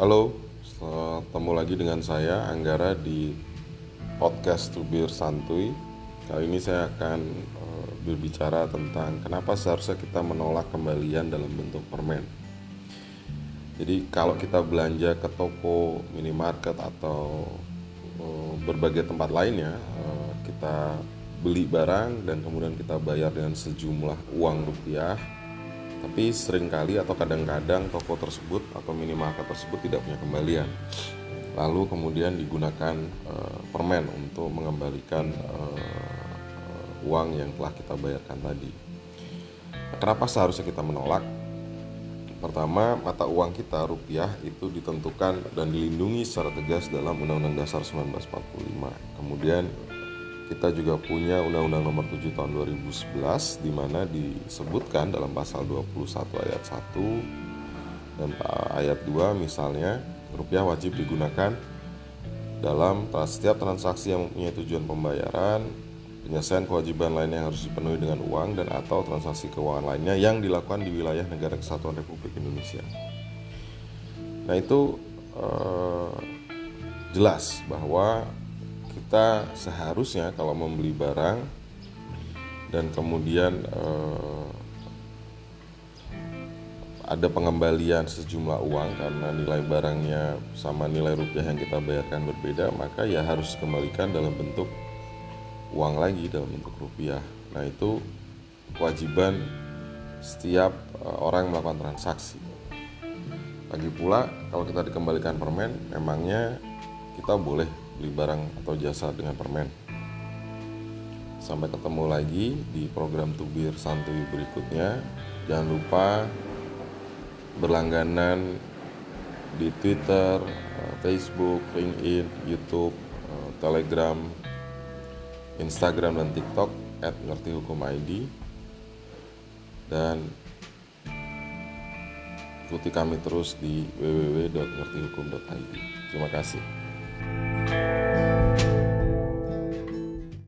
Halo, ketemu lagi dengan saya Anggara di podcast Tubir Santuy. Kali ini saya akan uh, berbicara tentang kenapa seharusnya kita menolak kembalian dalam bentuk permen. Jadi kalau kita belanja ke toko, minimarket atau uh, berbagai tempat lainnya, uh, kita beli barang dan kemudian kita bayar dengan sejumlah uang rupiah tapi sering kali atau kadang-kadang toko tersebut atau minimarket tersebut tidak punya kembalian. Lalu kemudian digunakan uh, permen untuk mengembalikan uh, uang yang telah kita bayarkan tadi. Kenapa seharusnya kita menolak? Pertama, mata uang kita rupiah itu ditentukan dan dilindungi secara tegas dalam Undang-Undang Dasar 1945. Kemudian kita juga punya Undang-Undang Nomor 7 Tahun 2011 di mana disebutkan dalam pasal 21 ayat 1 dan ayat 2 misalnya rupiah wajib digunakan dalam setiap transaksi yang mempunyai tujuan pembayaran, penyelesaian kewajiban lainnya harus dipenuhi dengan uang dan atau transaksi keuangan lainnya yang dilakukan di wilayah negara kesatuan Republik Indonesia. Nah itu eh, jelas bahwa kita seharusnya kalau membeli barang dan kemudian eh, ada pengembalian sejumlah uang karena nilai barangnya sama nilai rupiah yang kita bayarkan berbeda maka ya harus kembalikan dalam bentuk uang lagi dalam bentuk rupiah. Nah itu kewajiban setiap eh, orang melakukan transaksi. Lagi pula kalau kita dikembalikan permen memangnya kita boleh beli barang atau jasa dengan permen. Sampai ketemu lagi di program Tubir Santuy berikutnya. Jangan lupa berlangganan di Twitter, eh, Facebook, LinkedIn, YouTube, eh, Telegram, Instagram dan TikTok at dan ikuti kami terus di www.ngertihukum.id. Terima kasih. Thank you.